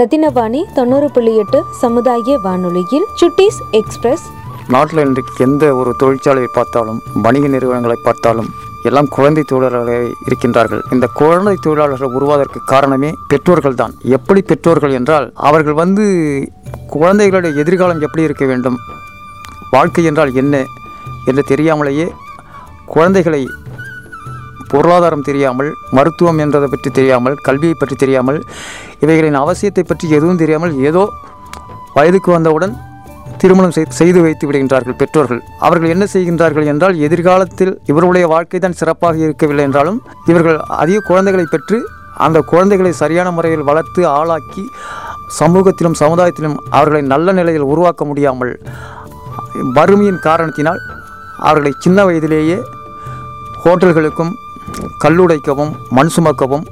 ரத்தினவாணி தொண்ணூறு புள்ளி எட்டு சமுதாய வானொலியில் சுட்டீஸ் எக்ஸ்பிரஸ். நாட்டில் இன்றைக்கு எந்த ஒரு தொழிற்சாலையை பார்த்தாலும் வணிக நிறுவனங்களை பார்த்தாலும் எல்லாம் குழந்தை தொழிலாளர்களே இருக்கின்றார்கள். இந்த குழந்தை தொழிலாளர்கள் உருவாவதற்கு காரணமே பெற்றோர்கள் தான். எப்படி பெற்றோர்கள் என்றால் அவர்கள் வந்து குழந்தைகளுடைய எதிர்காலம் எப்படி இருக்க வேண்டும் வாழ்க்கை என்றால் என்ன என்று தெரியாமலேயே குழந்தைகளை பொருளாதாரம் தெரியாமல் மருத்துவம் என்றதை பற்றி தெரியாமல் கல்வியை பற்றி தெரியாமல் இவைகளின் அவசியத்தை பற்றி எதுவும் தெரியாமல் ஏதோ வயதுக்கு வந்தவுடன் திருமணம் செய்து வைத்து விடுகின்றார்கள் பெற்றோர்கள். அவர்கள் என்ன செய்கின்றார்கள் என்றால் எதிர்காலத்தில் இவர்களுடைய வாழ்க்கை தான் சிறப்பாக இருக்கவில்லை என்றாலும் இவர்கள் அதிக குழந்தைகளை பெற்று அந்த குழந்தைகளை சரியான முறையில் வளர்த்து ஆளாக்கி சமூகத்திலும் சமுதாயத்திலும் அவர்களை நல்ல நிலையில் உருவாக்க முடியாமல் வறுமையின் காரணத்தினால் அவர்களை சின்ன வயதிலேயே ஹோட்டல்களுக்கும் கல்லுடைக்கவும் மண் சுமக்கவும்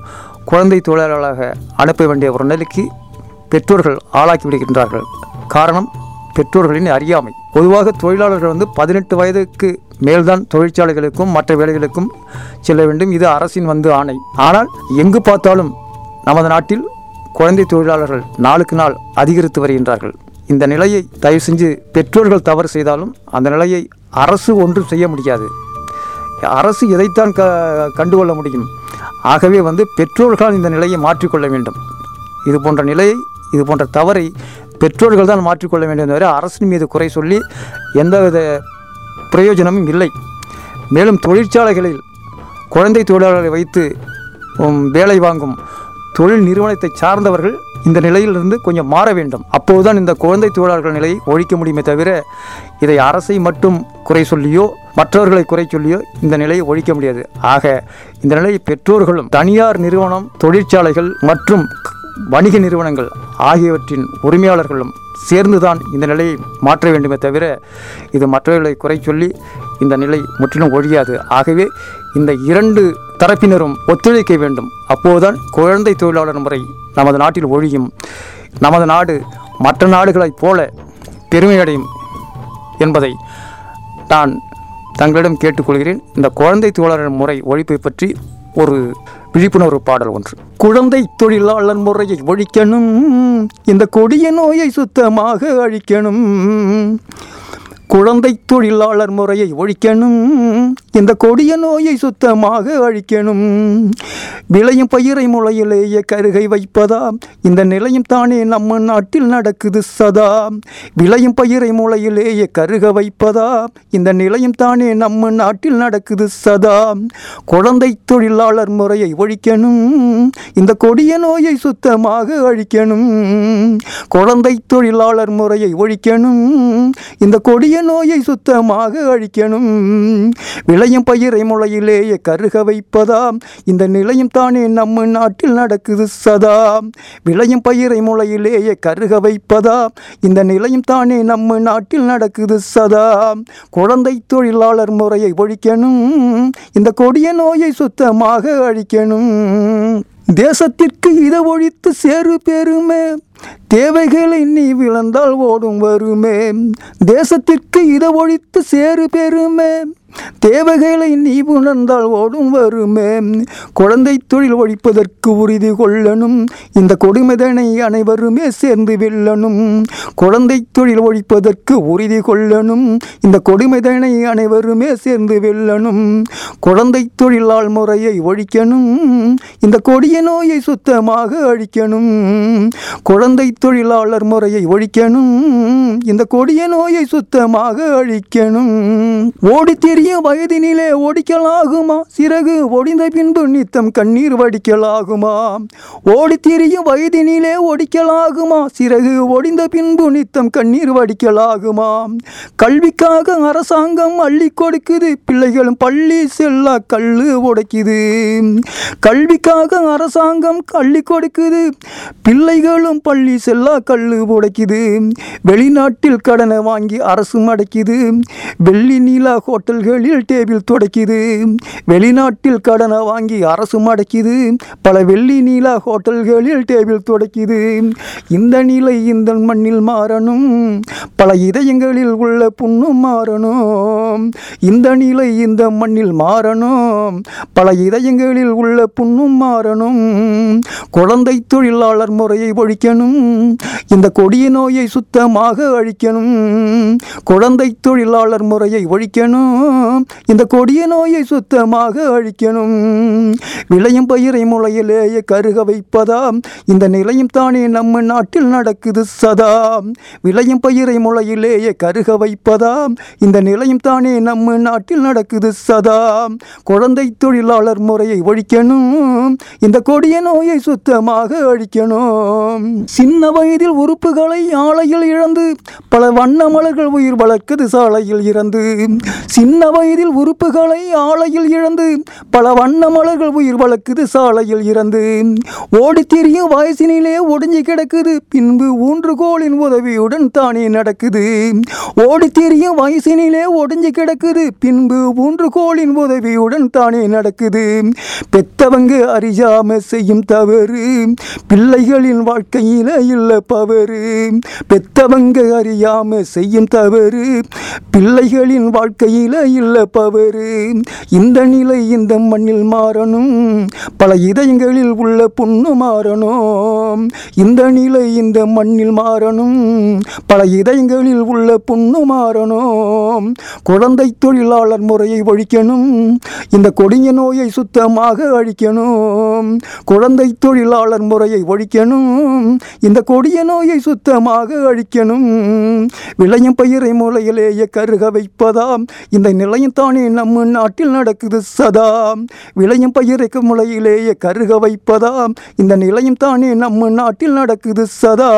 குழந்தை தொழிலாளராக அனுப்ப வேண்டிய ஒரு நிலைக்கு பெற்றோர்கள் ஆளாக்கி விடுகின்றார்கள். காரணம் பெற்றோர்களின் அறியாமை. பொதுவாக தொழிலாளர்கள் வந்து பதினெட்டு வயதுக்கு மேல்தான் தொழிற்சாலைகளுக்கும் மற்ற வேலைகளுக்கும் செல்ல வேண்டும். இது அரசின் வந்து ஆணை. ஆனால் எங்கு பார்த்தாலும் நமது நாட்டில் குழந்தை தொழிலாளர்கள் நாளுக்கு நாள் அதிகரித்து வருகின்றார்கள். இந்த நிலையை தயவு செஞ்சு பெற்றோர்கள் தவறு செய்தாலும் அந்த நிலையை அரசு ஒன்றும் செய்ய முடியாது. அரசு எதைத்தான் க கண்டுகொள்ள முடியும்? ஆகவே வந்து பெற்றோர்களால் இந்த நிலையை மாற்றிக்கொள்ள வேண்டும். இது போன்ற நிலையை இது போன்ற தவறை பெற்றோர்கள் தான் மாற்றிக்கொள்ள வேண்டும் தவிர அரசின் மீது குறை சொல்லி எந்தவித பிரயோஜனமும் இல்லை. மேலும் தொழிற்சாலைகளில் குழந்தை தொழிலாளர்களை வைத்து வேலை வாங்கும் தொழில் நிறுவனத்தை சார்ந்தவர்கள் இந்த நிலையிலிருந்து கொஞ்சம் மாற வேண்டும். அப்போதுதான் இந்த குழந்தை தொழிலாளர்கள் நிலையை ஒழிக்க முடியுமே தவிர இதை அரசை மட்டும் குறை சொல்லியோ மற்றவர்களை குறை சொல்லியோ இந்த நிலையை ஒழிக்க முடியாது. ஆக இந்த நிலையை பெற்றோர்களும் தனியார் நிறுவனம் தொழிற்சாலைகள் மற்றும் வணிக நிறுவனங்கள் ஆகியவற்றின் உரிமையாளர்களும் சேர்ந்துதான் இந்த நிலையை மாற்ற வேண்டுமே தவிர இது மற்றவர்களை குறை சொல்லி இந்த நிலை முற்றிலும் ஒழியாது. ஆகவே இந்த இரண்டு தரப்பினரும் ஒத்துழைக்க வேண்டும். அப்போதுதான் குழந்தை தொழிலாளர் முறை நமது நாட்டில் ஒழியும். நமது நாடு மற்ற நாடுகளைப் போல பெருமையடையும் என்பதை நான் தங்களிடம் கேட்டுக்கொள்கிறேன். இந்த குழந்தை தொழிலாளர் முறை ஒழிப்பை பற்றி ஒரு விழிப்புணர்வு பாடல் ஒன்று. குழந்தை தொழிலாளர் முறையை ஒழிக்கணும். இந்த கொடிய நோயை சுத்தமாக அழிக்கணும். குழந்தை தொழிலாளர் முறையை ஒழிக்கணும் இந்த கொடிய நோயை சுத்தமாக அழிக்கணும். விளையும் பயிரை முளையிலேயே கருகை வைப்பதா? இந்த நிலையும் தானே நம்ம நாட்டில் நடக்குது சதா. விளையும் பயிரை முளையிலேயே கருக வைப்பதா? இந்த நிலையும் தானே நம்ம நாட்டில் நடக்குது சதா. குழந்தை தொழிலாளர் முறையை ஒழிக்கணும் இந்த கொடிய நோயை சுத்தமாக அழிக்கணும். குழந்தை தொழிலாளர் முறையை ஒழிக்கணும் இந்த கொடிய நோயை சுத்தமாக அழிக்கணும். விளையும் பயிரை முளையிலேயே கருக வைப்பதாம் இந்த நிலையும் தானே நம்ம நாட்டில் நடக்குது சதா. விளையும் பயிரை முளையிலேயே கருக வைப்பதா? இந்த நிலையும் தானே நம்ம நாட்டில் நடக்குது சதா. குழந்தை தொழிலாளர் முறையை ஒழிக்கணும். இந்த கொடிய நோயை சுத்தமாக அழிக்கணும். தேசத்திற்கு இதை ஒழித்து சேரு பெருமே தேவைகளை நீ விளந்தால் ஓடும் வருமே. தேசத்திற்கு இதை ஒழித்து சேரு பெருமே தேவைகளை நீ உணர்ந்தால் ஓடும் வருமே. குழந்தை தொழில் ஒழிப்பதற்கு உறுதி கொள்ளணும். இந்த கொடுமைதனை அனைவருமே சேர்ந்து வெல்லணும். குழந்தை தொழில் ஒழிப்பதற்கு உறுதி கொள்ளணும். இந்த கொடுமைதனை அனைவருமே சேர்ந்து வெல்லணும். குழந்தை தொழிலாள் முறையை ஒழிக்கணும். இந்த கொடிய நோயை சுத்தமாக அழிக்கணும். குழந்தை தொழிலாளர் முறையை ஒழிக்கணும். இந்த கொடிய நோயை சுத்தமாக அழிக்கணும். ஓடி திரியும் வயதினிலே ஒடிக்கலாகுமா சிறகு ஒடிந்த பின்பு நித்தம் கண்ணீர் வடிக்கலாகுமா? ஓடி வயதினிலே ஒடிக்கலாகுமா சிறகு ஒடிந்த பின்பு நித்தம் கண்ணீர் வடிக்கலாகுமா? கல்விக்காக அரசாங்கம் அள்ளி கொடுக்குது பிள்ளைகளும் பள்ளி செல்ல கல்லு உடைக்குது. கல்விக்காக அரசாங்கம் அள்ளி கொடுக்குது பிள்ளைகளும் பள்ளி செல்ல கல்லு உடைக்குது. வெளிநாட்டில் கடனை வாங்கி அரசு மடைக்குது வெள்ளி நீலா ஹோட்டல்களில் டேபிள் துடைக்குது. வெளிநாட்டில் கடனை வாங்கி அரசு மடக்கிது. பல வெள்ளி நீலா ஹோட்டல்களில் டேபிள் துடைக்குது. இந்த நிலை இந்த மண்ணில் மாறணும். பல இதயங்களில் உள்ள புண்ணும் மாறணும். இந்த நிலை இந்த மண்ணில் மாறணும். பல இதயங்களில் உள்ள புண்ணும் மாறணும். குழந்தை தொழிலாளர் முறையை ஒழிக்கணும். இந்த கொடிய நோயை சுத்தமாக அழிக்கணும். குழந்தை தொழிலாளர் முறையை ஒழிக்கணும். இந்த கொடிய நோயை சுத்தமாக அழிக்கணும். விளையும் பயிரை முளையிலேயே கருக வைப்பதாம் இந்த நிலையும் தானே நம்ம நாட்டில் நடக்குது சதா. விளையும் பயிரை முளையிலேயே கருக வைப்பதாம் இந்த நிலையும் தானே நம்ம நாட்டில் நடக்குது சதா. குழந்தை தொழிலாளர் முறையை ஒழிக்கணும். இந்த கொடிய நோயை சுத்தமாக அழிக்கணும். சின்ன வயதில் உறுப்புகளை ஆலையில் இழந்து பல வண்ண மலர்கள் உயிர் வளர்க்குது சாலையில் இறந்து. சின்ன வயதில் உறுப்புகளை ஆலையில் இழந்து பல வண்ண மலர்கள் உயிர் வளர்க்குது சாலையில் இறந்து. ஓடித்திரியும் வயசினிலே ஒடிஞ்சு கிடக்குது பின்பு ஊன்றுகோலின் உதவியுடன் தானே நடக்குது. ஓடித்திரியும் வயசினிலே ஒடிஞ்சு கிடக்குது பின்பு ஊன்றுகோலின் உதவியுடன் தானே நடக்குது. பெத்தவங்க அறியாம செய்யும் தவறு பிள்ளைகளின் வாழ்க்கையில இல்ல பவறு. பெத்தவங்க அறியாம செய்யும் தவறு பிள்ளைகளின் வாழ்க்கையில இல்ல இந்த நிலை இந்த மண்ணில் மாறணும். பல இதயங்களில் உள்ள புண்ணு மாறணும். இந்த நிலை இந்த மண்ணில் மாறணும். பல இதயங்களில் உள்ள புண்ணு மாறணும். குழந்தை தொழிலாளர் முறையை ஒழிக்கணும். இந்த கொடிய நோயை சுத்தமாக அழிக்கணும். குழந்தை தொழிலாளர் முறையை ஒழிக்கணும். இந்த கொடிய நோயை சுத்தமாக அழிக்கணும். விளையும் பயிரை மூலையிலேயே கருக வைப்பதாம் இந்த நிலையும் தானே நம்ம நாட்டில் நடக்குது சதா. விளையும் பயிருக்கு முளையிலேயே கருக வைப்பதாம் இந்த நிலையம் தானே நம்ம நாட்டில் நடக்குது சதா.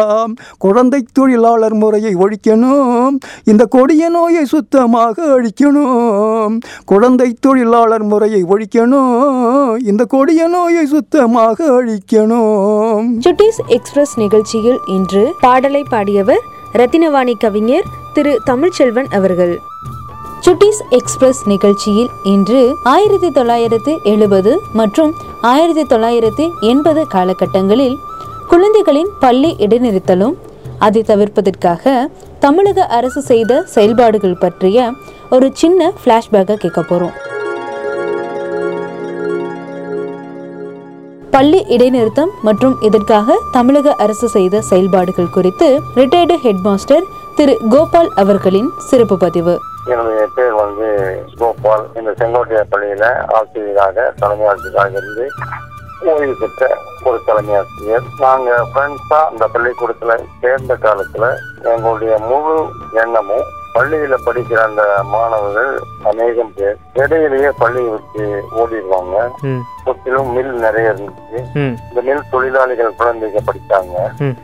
குழந்தை தொழிலாளர் முறையை ஒழிக்கணும். இந்த கொடிய நோயை சுத்தமாக அழிக்கணும். குழந்தை தொழிலாளர் முறையை ஒழிக்கணும். இந்த கொடிய நோயை சுத்தமாக அழிக்கணும். சுட்டீஸ் எக்ஸ்பிரஸ் நிகழ்ச்சியில் இன்று பாடலை பாடியவர் ரத்தினவாணி கவிஞர் திரு தமிழ்ச்செல்வன் அவர்கள். சுட்டிஸ் எக்ஸ்பிரஸ் நிகழ்ச்சியில் இன்று ஆயிரத்தி தொள்ளாயிரத்து எழுபது மற்றும் ஆயிரத்தி தொள்ளாயிரத்து எண்பது காலகட்டங்களில் குழந்தைகளின் பள்ளி இடைநிறுத்தலும் அதை தவிர்ப்பதற்காக தமிழக அரசு செய்த செயல்பாடுகள் பற்றிய ஒரு சின்ன ஃப்ளாஷ்பேக்கை கேட்க போகிறோம் பள்ளி இடைநிறுத்தம் மற்றும் இதற்காக தமிழக அரசு செய்த செயல்பாடுகள் குறித்து ரிட்டையர்டு ஹெட்மாஸ்டர் திரு கோபால் அவர்களின் சிறப்பு பதிவு. என்னுடைய பேர் வந்து கோபால். இந்த செங்கோட்டைய பள்ளியில ஆசிரியராக தலைமை ஆசிரியராக இருந்து ஓய்வு பெற்ற ஒரு தலைமை ஆசிரியர். நாங்க ஃப்ரெண்ட்ஸா அந்த பள்ளிக்கூடத்துல சேர்ந்த காலத்துல எங்களுடைய முழு எண்ணமும் பள்ளியில படிக்கிற அந்த மாணவர்கள் அநேகம் பேர். இடையிலேயே பள்ளியை விட்டு ஓடிடுவாங்க. சுற்றிலும் மில் நிறைய இருந்துச்சு. இந்த மில் தொழிலாளிகள் குழந்தைங்க படித்தாங்க.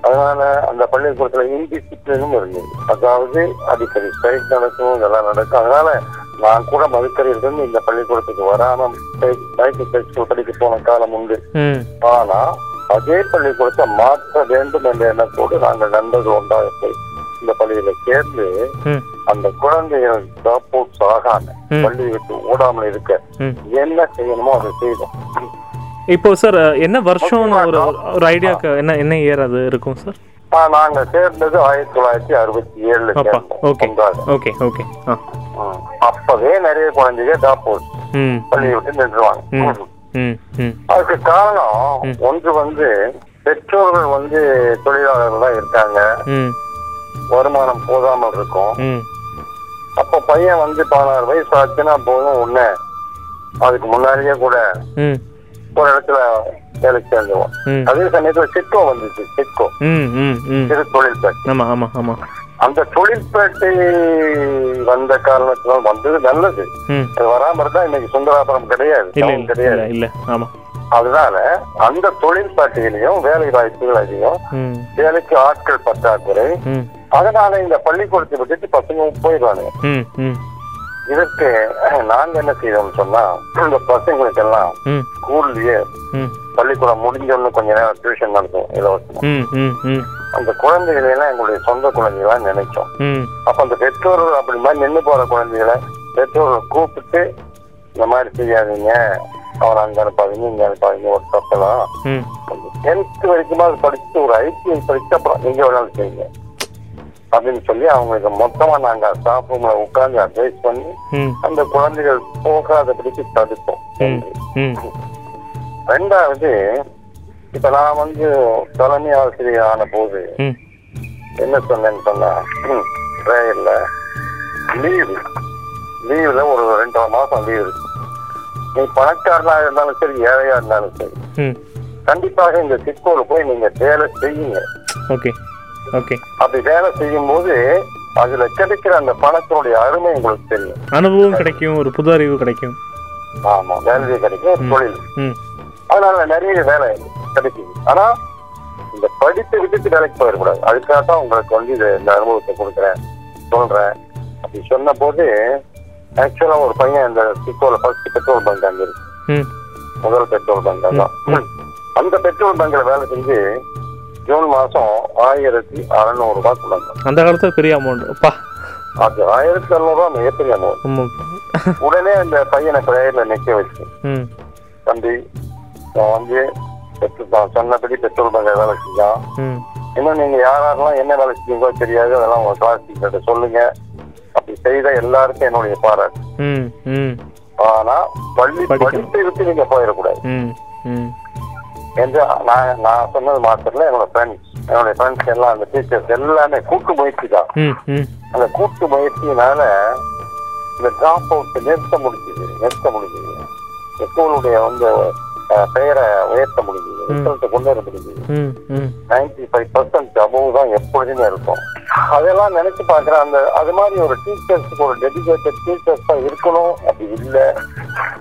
அதனால அந்த பள்ளிக்கூடத்துல இன்டிசிப்ளினும் இருந்தது. அதாவது அடிக்கடி ஸ்ட்ரைக் நடக்கும் இதெல்லாம் நடக்கும். அதனால நான் கூட மதுக்கரையிலிருந்து இந்த பள்ளிக்கூடத்துக்கு வராம பைக்கு டெக்ஸ்ட் படிக்க போன காலம் உண்டு. ஆனா அதே பள்ளிக்கூடத்தை மாற்ற வேண்டும் என்ற எண்ணத்தோடு நாங்கள் நண்பர்கள் ஒன்றாக போய் இந்த பள்ளியில சேர்ந்து அந்த குழந்தைகள் ட்ராப் அவுட்ஸ் ஆகாம ம். பள்ளியை விட்டு ஓடாமல் இருக்க. என்ன செய்யணுமோ அதை செய்தோம் இப்போ சார் என்ன வருஷம் ஒரு ஒரு ஐடியாக்கு என்ன என்ன இயர் அது இருக்கும் சார் நாங்க சேர்ந்தது ஆயிரத்தி தொள்ளாயிரத்தி அறுபத்தி ஏழுல ஓகே. ஓகே. அப்பவே நிறைய குழந்தைங்க டாப் அவுட் பள்ளியை விட்டு நின்றுவாங்க அதுக்கு காரணம் ஒன்று வந்து பெற்றோர்கள் வந்து தொழிலாளர்கள் தான் இருக்காங்க வருமானம் போதாமல் இருக்கும். அப்ப பையன் வந்து பதினாறு வயசு ஆச்சுன்னா போதும் ஒண்ணு அதுக்கு முன்னாடியே கூட ஒரு இடத்துல வேலைக்கு சேர்ந்துவோம் அதே சமயத்துல சிட்கோ வந்துச்சு சிட்கோ ம் சிறு தொழில்பேட்டை. அந்த தொழில்பேட்டை வந்த காரணத்தினால் வந்தது நல்லது. அது வராம இருந்தா இன்னைக்கு சுந்தராபுரம் கிடையாது. கிடையாது. இல்லை ஆமாம் அதனால அந்த தொழில்பேட்டையிலையும் வேலை வாய்ப்புகள் அதிகம் வேலைக்கு ஆட்கள் பற்றாக்குறை. அதனால இந்த பள்ளிக்கூடத்தை விட்டுட்டு பசங்க போயிடுவாங்க. இதற்கு நாங்க என்ன செய்தோம்னு சொன்னா இந்த பசங்களுக்கு எல்லாம் ஸ்கூல்லயே பள்ளிக்கூடம் முடிஞ்சோன்னு கொஞ்ச நேரம் டியூஷன் நடத்தும் இலவசமா. அந்த குழந்தைகளை எல்லாம் எங்களுடைய சொந்த குழந்தைகளா நினைச்சோம். அப்ப அந்த பெற்றோர்கள் அப்படி மாதிரி நின்று போற குழந்தைகளை பெற்றோர்களை கூப்பிட்டு இந்த மாதிரி செய்யாதீங்க அவன் அங்க அனுப்பாதீங்க இங்க அனுப்பாதீங்க ஒரு தப்பலாம் ம். டென்த் வரைக்கும் அது படிச்சுட்டு ஒரு ஐடிஐ படிச்சு அப்புறம் எங்க வேணாலும் செய்யுங்க. அப்படின்னு சொல்லி அவங்களுக்கு மொத்தமா நாங்க ஸ்டாஃப் ரூம்ல உட்கார்ந்து அட்வைஸ் பண்ணி அந்த குழந்தைகள் போகாதபடிக்கு தடுத்தோம் ம் ம். ரெண்டாவது இப்ப நான் வந்து தலைமை ஆசிரியர் ஆன போது என்ன சொன்னேன்னு சொன்னா ப்ரேயர்ல லீவு லீவுல ஒரு ரெண்டரை மாசம் லீவு இருக்கு. நீ பணக்காரனா இருந்தாலும் சரி ஏழையா இருந்தாலும் சரி. கண்டிப்பாக இந்த சிக்கோல போய் நீங்க வேலை செய்யுங்க. ஓகே. ஓகே. அப்படி வேலை செய்யும் போது அதுல கிடைக்கிற அந்த பணத்தினுடைய அருமை உங்களுக்கு தெரியும். அனுபவம் கிடைக்கும் ஒரு புது அறிவு கிடைக்கும். ஆமா வேலையே கிடைக்கும் தொழில். அதனால நிறைய வேலை கிடைக்குது. ஆனா இந்த படிப்பை விட்டுட்டு வேலைக்கு போயிடக்கூடாது. அதுக்காக தான் உங்களுக்கு வந்து இந்த அனுபவத்தை கொடுக்குறேன் சொல்றேன். அப்படி சொன்ன போது ஆக்சுவலா ஒரு பையன் இந்த சிக்கோல ஃபர்ஸ்ட் பெட்ரோல் பங்க் அங்க இருக்கு. முதல் பெட்ரோல் பங்க். அந்த பெட்ரோல் பங்க்ல வேலை செஞ்சு ஜூன் மாசம் ஆயிரத்தி அறநூறு ரூபாய் கொண்டாங்க அந்த காலத்தில் பெரிய அமௌண்ட் அது ஆயிரத்தி அறநூறு ரூபாய் மிகப்பெரிய அமௌண்ட் உடனே அந்த பையனை பிரேயர்ல நிக்க வச்சு. தம்பி நான் வந்து பெட்ரோல் சொன்னபடி பெட்ரோல் பங்க் வேலை செஞ்சான். இன்னும் நீங்க யாரெல்லாம் என்ன வேலை செஞ்சீங்களோ தெரியாது அதெல்லாம் உங்க கிளாஸ் சொல்லுங்க. அப்படி செய்த எல்லாருக்கும் என்னுடைய பாராட்டு. ஆனா பள்ளி. படிப்பை விட்டு நீங்க போயிடக்கூடாது. என்று நான் நான் சொன்னது மாத்திரல என்னோட ஃப்ரெண்ட்ஸ் என்னுடைய ஃப்ரெண்ட்ஸ் எல்லாம் அந்த டீச்சர்ஸ் எல்லாமே கூட்டு முயற்சி தான். அந்த கூட்டு முயற்சியினால இந்த டிராப் அவுட் நிறுத்த முடிஞ்சுது நிறுத்த முடிஞ்சுது. ஸ்கூலுடைய வந்து பெயரை உயர்த்த முடிஞ்சுது ரிசல்ட்டை கொண்டு வர முடிஞ்சுது. நைன்டி ஃபைவ் பர்சன்ட் அபவ் தான் எப்பொழுதுமே இருக்கும். அதெல்லாம் நினைச்சு பார்க்குறேன். அந்த அது மாதிரி ஒரு டீச்சர்ஸ்க்கு ஒரு டெடிகேட்டட் டீச்சர்ஸ் தான் இருக்கணும். அப்படி இல்லை.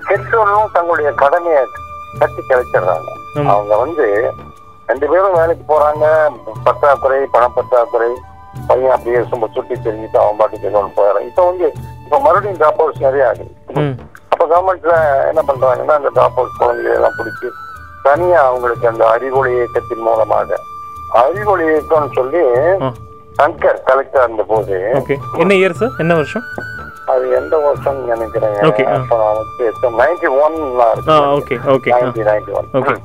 பெற்றோர்களும் தங்களுடைய கடமையை கட்டி கிடைச்சிடுறாங்க. அவங்க வந்து ரெண்டு பேரும் வேலைக்கு போறாங்க. பற்றாக்குறை பணப்பற்றாக்குறை. பையன் அப்படியே சும்மா சுட்டி தெரிஞ்சுட்டு அவன் பாட்டுக்கு ஒன்று போயிடறான். இப்போ வந்து இப்போ மறுபடியும் ட்ராப் அவுட்ஸ் நிறைய ஆகுது. அப்ப கவர்மெண்ட்ல என்ன பண்றாங்கன்னா அந்த ட்ராப் அவுட் குழந்தைகளை எல்லாம் பிடிச்சி தனியா அவங்களுக்கு அந்த அறிவொளி இயக்கத்தின் மூலமாக அறிவொளி இயக்கம்னு சொல்லி சங்கர் கலெக்டர் இருந்த போது ஓகே என்ன இயர் சார் என்ன வருஷம்? அது எந்த வருஷம் நினைக்கிறேன். Okay, ஆ. அப்ப நான் வந்து ninety one okay okay ninety ninety one okay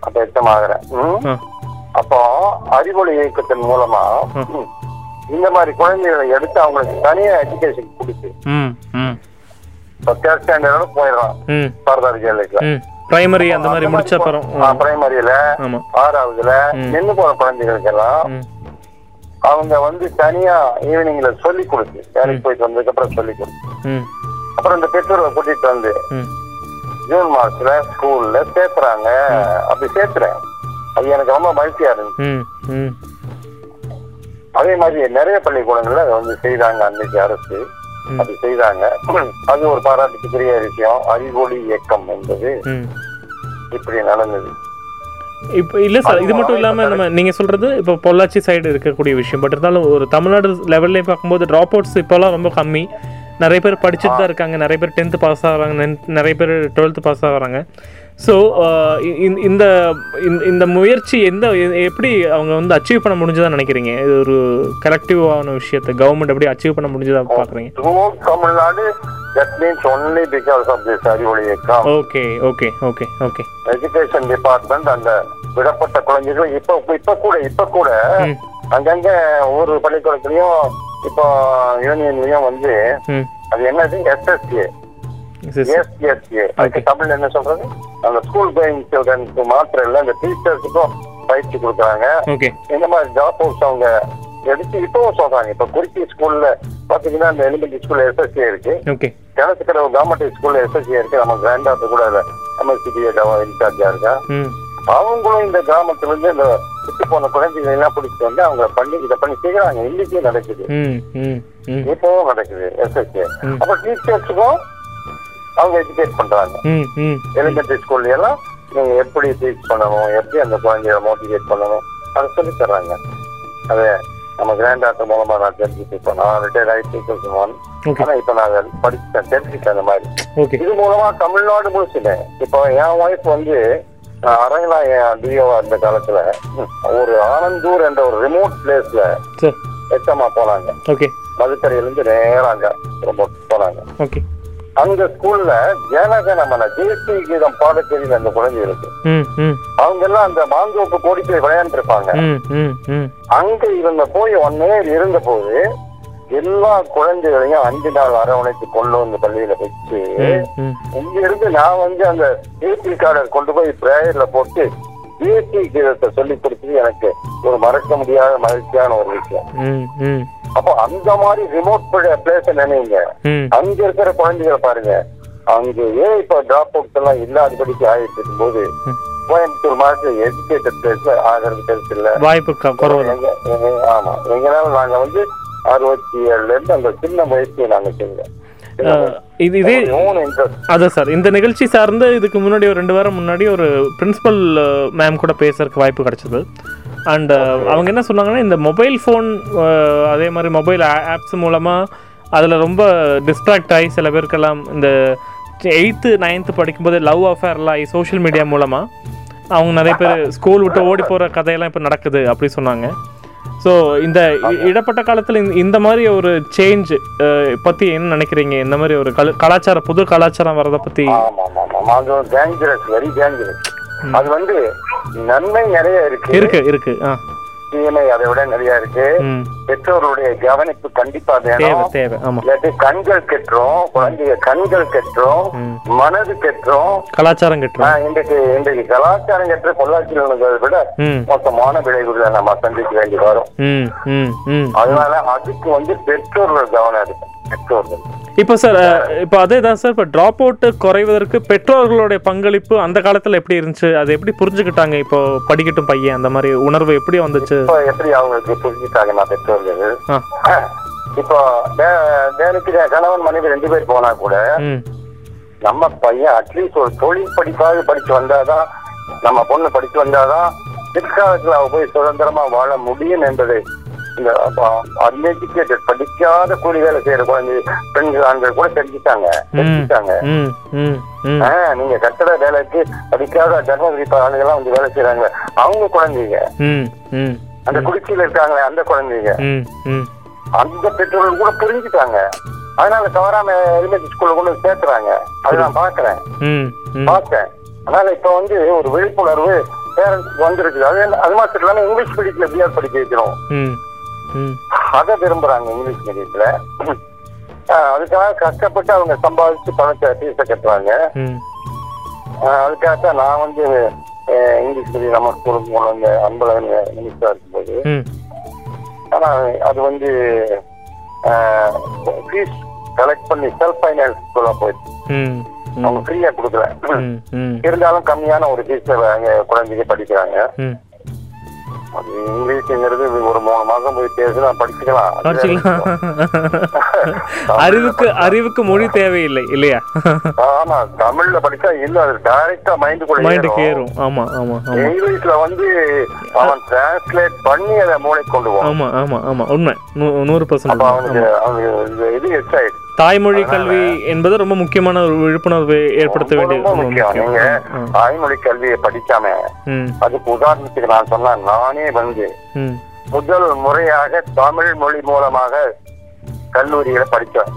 அப்ப எத்தம் ஆகிறேன். ம். ஆ. அப்போ அறிவொளி இயக்கத்தின் மூலமா இந்த மாதிரி குழந்தைகளை எடுத்து அவங்களுக்கு தனியா எஜுகேஷன் கொடுத்து தேர்ட் ஸ்டாண்டர்டோட போயிடுறான். ம். சாரதா விஜயலட்சுமி ம். பிரைமரி அந்த மாதிரி முடிச்ச அப்புறம். பிரைமரியில ஆறாவதுல. நின்று போற குழந்தைகளுக்கு எல்லாம் அவங்க வந்து தனியா ஈவினிங்ல சொல்லி கொடுத்து வேலைக்கு போயிட்டு வந்ததுக்கு அப்புறம் சொல்லி கொடுத்து அப்புறம் இந்த பெற்றோரை கூட்டிட்டு வந்து ஜூன் மாசத்துல ஸ்கூல்ல சேர்த்துறாங்க அப்படி சேர்த்துறேன். அது எனக்கு ரொம்ப மகிழ்ச்சியா இருந்துச்சு. அதே மாதிரி நிறைய பள்ளிக்கூடங்கள்ல அதை வந்து செய்தாங்க அன்னைக்கு அரசு. அப்படி செய்தாங்க. அது ஒரு பாராட்டுக்குரிய விஷயம். அறிவொளி இயக்கம் என்பது இப்படி நடந்தது. இப்போ இல்லை சார் இது மட்டும் இல்லாமல் நம்ம நீங்கள் சொல்கிறது இப்போ பொள்ளாச்சி சைடு இருக்கக்கூடிய விஷயம். பட் இருந்தாலும் ஒரு தமிழ்நாடு லெவல்லே பார்க்கும்போது ட்ராப் அவுட்ஸ் இப்போலாம் ரொம்ப கம்மி. நிறைய பேர் படிச்சுட்டு தான் இருக்காங்க. நிறைய பேர் டென்த்து பாஸ் ஆகுறாங்க. நிறைய பேர் டுவெல்த்து பாஸ் ஆகுறாங்க. ஸோ இந்த இந்த- இந்த முயற்சி எந்த எப்படி அவங்க வந்து அச்சீவ் பண்ண முடிஞ்சதா நினைக்கிறீங்க? இது ஒரு கலெக்டிவான விஷயத்தை கவர்மெண்ட் எப்படி அச்சீவ் பண்ண முடிஞ்சதா throughout Tamil Nadu that means only because of this அறிவொளி இயக்கம் okay okay okay okay education department அந்த விடப்பட்ட குழந்தைகள் இப்ப இப்ப கூட இப்ப கூட ம் அங்கங்க ஒவ்வொரு பள்ளிக்கூடத்துலயும் இப்போ யூனியன்லயும் வந்து ம் அது என்னது? எஸ்எஸ்ஏ அதுக்கு தமிழ் என்ன சொல்றது? அந்த ஸ்கூல் கோயிங் சில்ட்ரனுக்கு மாத்திரம் இல்ல அந்த டீச்சர்ஸுக்கும் பயிற்சி கொடுக்குறாங்க. இந்த மாதிரி ஜாப் அவங்க எடுத்து இப்பவும் சொல்றாங்க. இப்ப குறிச்சி ஸ்கூல்ல பாத்தீங்கன்னா அந்த எலிமெண்ட்ரி ஸ்கூல்ல எஸ்எஸ்ஏ இருக்கு. ஓகே கிணத்துக்கிற கவர்மெண்ட் ஸ்கூல்ல எஸ்எஸ்ஏ இருக்கு. நம்ம கிராண்டாத்து கூட எம்எஸ்சிபி இன்சார்ஜா இருக்கா? அவங்களும் இந்த கிராமத்துல இருந்து இந்த விட்டு போன குழந்தைகளை எல்லாம் பிடிச்சிட்டு வந்து அவங்க பண்ணி இதை பண்ணி செய்யறாங்க. இன்னைக்கும் நடக்குது. இப்பவும் நடக்குது எஸ்எஸ்ஏ ம். அப்ப டீச்சர்ஸுக்கும் அவங்க எஜுகேட் பண்றாங்க. எலிமெண்டரி ஸ்கூல்ல எல்லாம் நீங்க எப்படி டீச் பண்ணணும் எப்படி அந்த குழந்தைய மோட்டிவேட் பண்ணணும் அதை சொல்லி தர்றாங்க. அது நம்ம கிராண்ட் ஆக்டர் மூலமா நான் தெரிஞ்சுட்டு நான் ரிட்டையர் ஆகி டூ ஒன் ஆனா இப்ப நான் அதை படிச்சுட்டேன் தெரிஞ்சுட்டேன் அந்த மாதிரி. இது மூலமா தமிழ்நாடு முழுசுட்டேன் இப்போ என் ஒய்ஃப் வந்து அரங்கலா என் டிஓவா இருந்த காலத்துல ஒரு ஆனந்தூர் என்ற ஒரு ரிமோட் பிளேஸ்ல எச்சமா போனாங்க. ஓகே மதுக்கரையில இருந்து நேரா அங்க ரொம்ப போனாங்க. ஓகே அந்த ஸ்கூல்ல ஜனகணமன தேசிய கீதம் பாட தெரியுது அந்த குழந்தைகளுக்கு அவங்க எல்லாம் அந்த மாந்தோப்பு கோடி போய் ம் ம் அங்க இருந்த போய் ஒன் இயர் இருந்த போது எல்லா குழந்தைகளையும் அஞ்சு நாள் அரவணைத்து கொண்டு வந்து பள்ளியில வச்சு இங்க இருந்து நான் வந்து அந்த ஏபி கார்டை கொண்டு போய் பிரேயர்ல போட்டு பேசிக் இதை சொல்லி கொடுத்தது எனக்கு ஒரு மறக்க முடியாத மகிழ்ச்சியான ஒரு விஷயம். அப்போ அந்த மாதிரி ரிமோட் பிளேஸ் நினைங்க. அங்க இருக்கிற குழந்தைகளை பாருங்க. அங்கேயே இப்ப டிராப் அவுட்ஸ் எல்லாம் இல்லாதபடிக்கு ஆயிட்டு இருக்கும்போது ம். கோயம்புத்தூர் மாவட்டத்தில் எஜுகேட்டட் பிளேஸ்ல ஆகிறது பெருசு இல்ல. வாய்ப்பு ஆமா. எங்கனால நாங்க வந்து அறுபத்தி ஏழுல இருந்து அந்த சின்ன முயற்சியை நாங்க அஹ், இது இதே அதான் சார். இந்த நிகழ்ச்சி சார்ந்து இதுக்கு முன்னாடி ஒரு ரெண்டு வாரம் முன்னாடி ஒரு பிரின்சிபல் மேம் கூட பேசுறதுக்கு வாய்ப்பு கிடைச்சது. அண்ட் அவங்க என்ன சொன்னாங்கன்னா இந்த மொபைல் ஃபோன் அதே மாதிரி மொபைல் ஆப்ஸ் மூலமாக அதில் ரொம்ப டிஸ்ட்ராக்ட் ஆகி சில பேருக்கெல்லாம் இந்த எயித்து நைன்த்து படிக்கும்போது லவ் அஃபேர்லாம் ஆகி சோஷியல் மீடியா மூலமாக அவங்க நிறைய பேர் ஸ்கூல் விட்டு ஓடி போகிற கதையெல்லாம் இப்போ நடக்குது அப்படி சொன்னாங்க. ஸோ இந்த இடப்பட்ட காலத்தில் இந்த மாதிரி ஒரு சேஞ்ச் பற்றி என்ன நினைக்கிறீங்க? இந்த மாதிரி ஒரு கல கலாச்சாரம் புது கலாச்சாரம் வரதை பற்றி அது வந்து நன்மை நிறைய இருக்கு. இருக்கு இருக்கு தீமை அதை விட நிறைய இருக்கு. பெற்றோருடைய கவனிப்பு கண்டிப்பா வேணும். கண்கள் கெட்டுரும் குழந்தைங்க கண்கள் கெட்டுரும். மனது கெட்டுரும். கலாச்சாரம் கட்டுறோம் ஆஹ் இன்றைக்கு இன்றைக்கு கலாச்சாரம் கெட்ட பொள்ளாச்சியில் விட ம். மோசமான விளைவுகளை நம்ம சந்திக்க வேண்டி வரும். அதனால அதுக்கு வந்து பெற்றோர்கள் கவனம் பெற்றோர்கள் இப்போ சார் இப்போ அதே தான் சார் இப்போ ட்ராப் அவுட் குறைவதற்கு பெற்றோர்களுடைய பங்களிப்பு அந்த காலத்தில் எப்படி இருந்துச்சு? அது எப்படி புரிஞ்சுக்கிட்டாங்க? இப்போ படிக்கட்டும் பையன் அந்த மாதிரி உணர்வு எப்படி வந்துச்சு? எப்படி அவங்களுக்கு புரிஞ்சுட்டாங்கன்னா பெற்றோர்கள்? இப்போ வேலைக்கு கணவன் மனைவி ரெண்டு பேர் போனா கூட நம்ம பையன் அட்லீஸ்ட் ஒரு தொழில் படிப்பாவது படிச்சு வந்தாதான் நம்ம பொண்ணு படிச்சு வந்தாதான் பிற்காலத்தில் அவ போய் சுதந்திரமா வாழ முடியும் என்பதை இந்த அன்எஜுகேட்டட் படிக்காத கூலி வேலை செய்யற குழந்தை பெண்கள் ஆண்கள் கூட தெரிஞ்சுட்டாங்க தெரிஞ்சுட்டாங்க. நீங்க கட்டட வேலைக்கு படிக்காத தர்மபுரி ஆளுங்கெல்லாம் வந்து வேலை செய்யறாங்க அவங்க குழந்தைங்க. அந்த குடிச்சியில இருக்காங்களே அந்த குழந்தைங்க. அந்த பெற்றோர்கள் கூட புரிஞ்சுட்டாங்க அதனால தவறாம எலிமெண்ட்ரி ஸ்கூல்ல கொண்டு சேர்த்துறாங்க. அதை நான் பாக்குறேன் பார்த்தேன் அதனால இப்ப வந்து ஒரு விழிப்புணர்வு பேரண்ட்ஸ்க்கு வந்திருக்கு அது அது மாத்திரம் இல்லாம இங்கிலீஷ் மீடியத்துல எப்படியாவது படிக்க வைக்கிறோம் அதை விரும்புறாங்க இங்கிலீஷ் மீடியத்துல. அதுக்காக கஷ்டப்பட்டு அவங்க சம்பாதிச்சு பணத்தை ஃபீஸை கட்டுறாங்க. அதுக்காகத்தான் நான் வந்து இங்கிலீஷ் மீடியம் நம்ம ஸ்கூலுக்கு வந்த அன்பழகன் மினிஸ்டரா இருக்கும்போது. ஆனா அது வந்து ஃபீஸ் கலெக்ட் பண்ணி செல்ஃப் ஃபைனான்ஸ் ஸ்கூலா போயிடுச்சு அவங்க ஃப்ரீயா கொடுக்கல. இருந்தாலும் கம்மியான ஒரு ஃபீஸ்ல குழந்தைங்க படிக்கிறாங்க. அது இங்கிலீஷ்ங்கிறது ஒரு மூணு மாசம் போய் பேசினா படிச்சுக்கலாம். படிச்சுக்கலாம். அறிவுக்கு அறிவுக்கு மொழி தேவையில்லை இல்லையா. ஆமா. தமிழ்ல படிச்சா இல்ல அது டைரக்டா மைண்டுக்குள்ள மைண்டுக்கு ஏறும். ஏறும் ஆமா ஆமா இங்கிலீஷ்ல வந்து அவன் டிரான்ஸ்லேட் பண்ணி அதை மூளை கொண்டு போவான். ஆமா ஆமா ஆமா. உண்மை. நூறு பர்சன்ட் அவனுக்கு அவனுக்கு இது எச் ஆயிடுச்சு தாய்மொழி கல்வி என்பது ரொம்ப முக்கியமான ஒரு விழிப்புணர்வு ஏற்படுத்த ரொம்ப வேண்டிய ரொம்ப ரொம்ப முக்கியம் முக்கியம். நீங்க. தாய்மொழி கல்வியை படிக்காம அதுக்கு உதாரணத்துக்கு நான் சொன்னா நானே வந்து முதல் முறையாக தமிழ் மொழி மூலமாக கல்லூரியில படிச்சேன்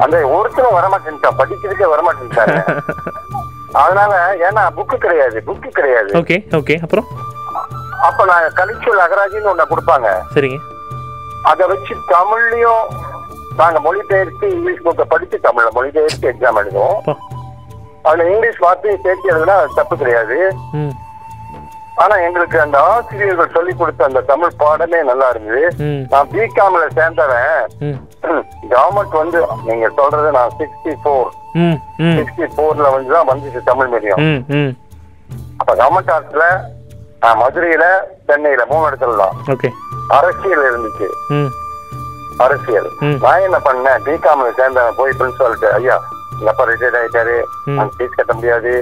அந்த ஒருத்தரும் வரமாட்டேன்ட்டான் படிக்கிறதுக்கே வரமாட்டேன்ட்டாங்க அதனால ஏன்னா புக்கு கிடையாது புக்கு கிடையாது. Okay okay. அப்புறம்? அப்ப நான் கலிச்சொல் அகராஜின்னு ஒண்ணு கொடுப்பாங்க. சரிங்க. அதை வச்சு தமிழ்லயும் நாங்க மொழிபெயர்த்து இங்கிலீஷ் புக்கை படிச்சு தமிழ்ல மொழிபெயர்த்து எக்ஸாம் எழுதுவோம். அதுல இங்கிலீஷ் வார்த்தையை சேர்த்து எழுதுனா தப்பு கிடையாது. ஆனா எங்களுக்கு அந்த ஆசிரியர்கள் சொல்லி கொடுத்த அந்த தமிழ் பாடமே நல்லா இருந்தது. நான் பிகாம்ல சேர்ந்தவன். கவர்மெண்ட் வந்து நீங்க சொல்றது நான் சிக்ஸ்டி ஃபோர் சிக்ஸ்டி ஃபோர்ல வந்து தான் வந்துச்சு தமிழ் மீடியம் அப்ப கவர்மெண்ட் ஆர்ட்ஸ்ல மதுரையில சென்னையில மூணு இடத்துல தான். அரசியல் இருந்துச்சு. அரசியல். நான் என்ன பண்ணேன்? பிகாம்ல சேர்ந்தவன் போய் பிரின்சிபால்ட்டு ஐயா எங்க அப்பா ரிட்டையர்ட் ஆயிட்டாரு. ஃபீஸ் கட்ட முடியாது.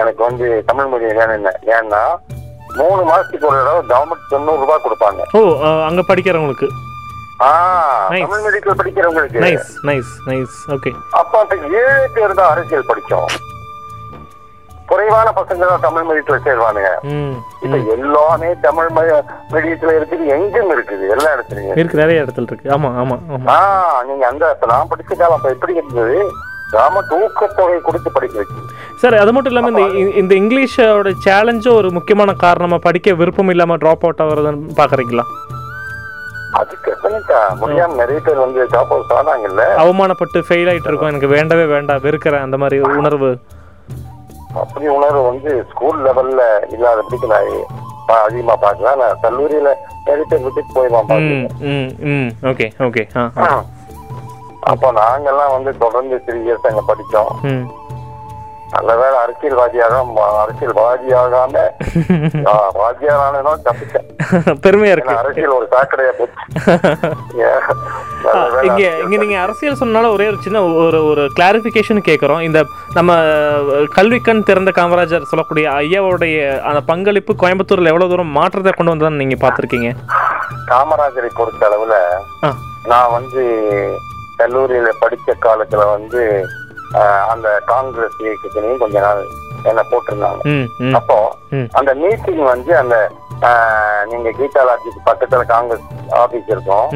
எனக்கு வந்து தமிழ் மீடியம் வேணும் ஏன்னா மூணு மாசத்துக்கு ஒரு தடவை கவர்மெண்ட் தொண்ணூறு ரூபாய் கொடுப்பாங்க. ஓ அங்க படிக்கிறவங்களுக்கு. தமிழ் மீடியத்தில் படிக்கிறவங்களுக்கு. நைஸ் நைஸ் நைஸ் ஓகே அப்ப அப்ப ஏழு பேர் தான் அரசியல் படிச்சோம் குறைவான பசங்க தான் தமிழ் மீடியத்துல சேர்வானுங்க. இப்ப எல்லாமே தமிழ் மீடியத்துல இருக்குது எங்கும் இருக்குது எல்லா இடத்துலயும். இருக்கு நிறைய இடத்துல இருக்கு. ஆமா ஆமா ஆமா. ஆ நீங்க அந்த நான் படிச்ச காலம் அப்ப எப்படி இருந்தது? கிராம கொடுத்து படிக்க வச்சு சார் அது மட்டும் இல்லாமல் இந்த இந்த இங்கிலீஷோட சேலஞ்சும் ஒரு முக்கியமான காரணமா படிக்க விருப்பம் இல்லாம ட்ராப் அவுட் ஆகுறதுன்னு பாக்குறீங்களா? அதுக்கு எத்தனைக்கா? முடியாம நிறைய பேர் வந்து ஜாப் ஹவுஸ் ஆனாங்கல்ல. அவமானப்பட்டு ஃபெயில் ஆயிட்டு இருக்கோம். எனக்கு வேண்டவே வேண்டாம். வெறுக்கிறேன். அந்த மாதிரி உணர்வு. அப்படி உணர்வு வந்து ஸ்கூல் லெவல்ல இல்லாதபடிக்கு நான் அதிகமா பார்க்கலாம் நான் கல்லூரியில நிறைய பேர் விட்டுட்டு ம் ஓகே ஓகே. அப்போ நாங்கெல்லாம் வந்து தொடர்ந்து த்ரீ இயர்ஸ் அங்க படிச்சோம் ம் நல்ல வேலை அரசியல்வாதியாக அரசியல்வாதியாகாம வாத்தியாரானோ தப்பிச்சேன். பெருமையா இருக்கு. அரசியல் ஒரு சாக்கடையா போச்சு. இங்க இங்க நீங்க அரசியல் சொன்னாலும் ஒரே ஒரு சின்ன ஒரு ஒரு கிளாரிஃபிகேஷன் கேட்குறோம் இந்த நம்ம கல்விக்கண் திறந்த காமராஜர் சொல்லக்கூடிய ஐயாவுடைய அந்த பங்களிப்பு கோயம்புத்தூர்ல எவ்வளவு தூரம் மாற்றத்தை கொண்டு வந்ததுன்னு நீங்க பார்த்திருக்கீங்க? காமராஜரை பொறுத்த அளவுல நான் வந்து கல்லூரியில படிச்ச காலத்துல வந்து அந்த காங்கிரஸ் இயக்கத்திலையும் கொஞ்ச நாள் என்ன போட்டிருந்தாங்க. அப்போ. அந்த மீட்டிங் வந்து அந்த நீங்க கீதா லாட்ஜுக்கு பக்கத்துல காங்கிரஸ் ஆபீஸ் இருக்கும்.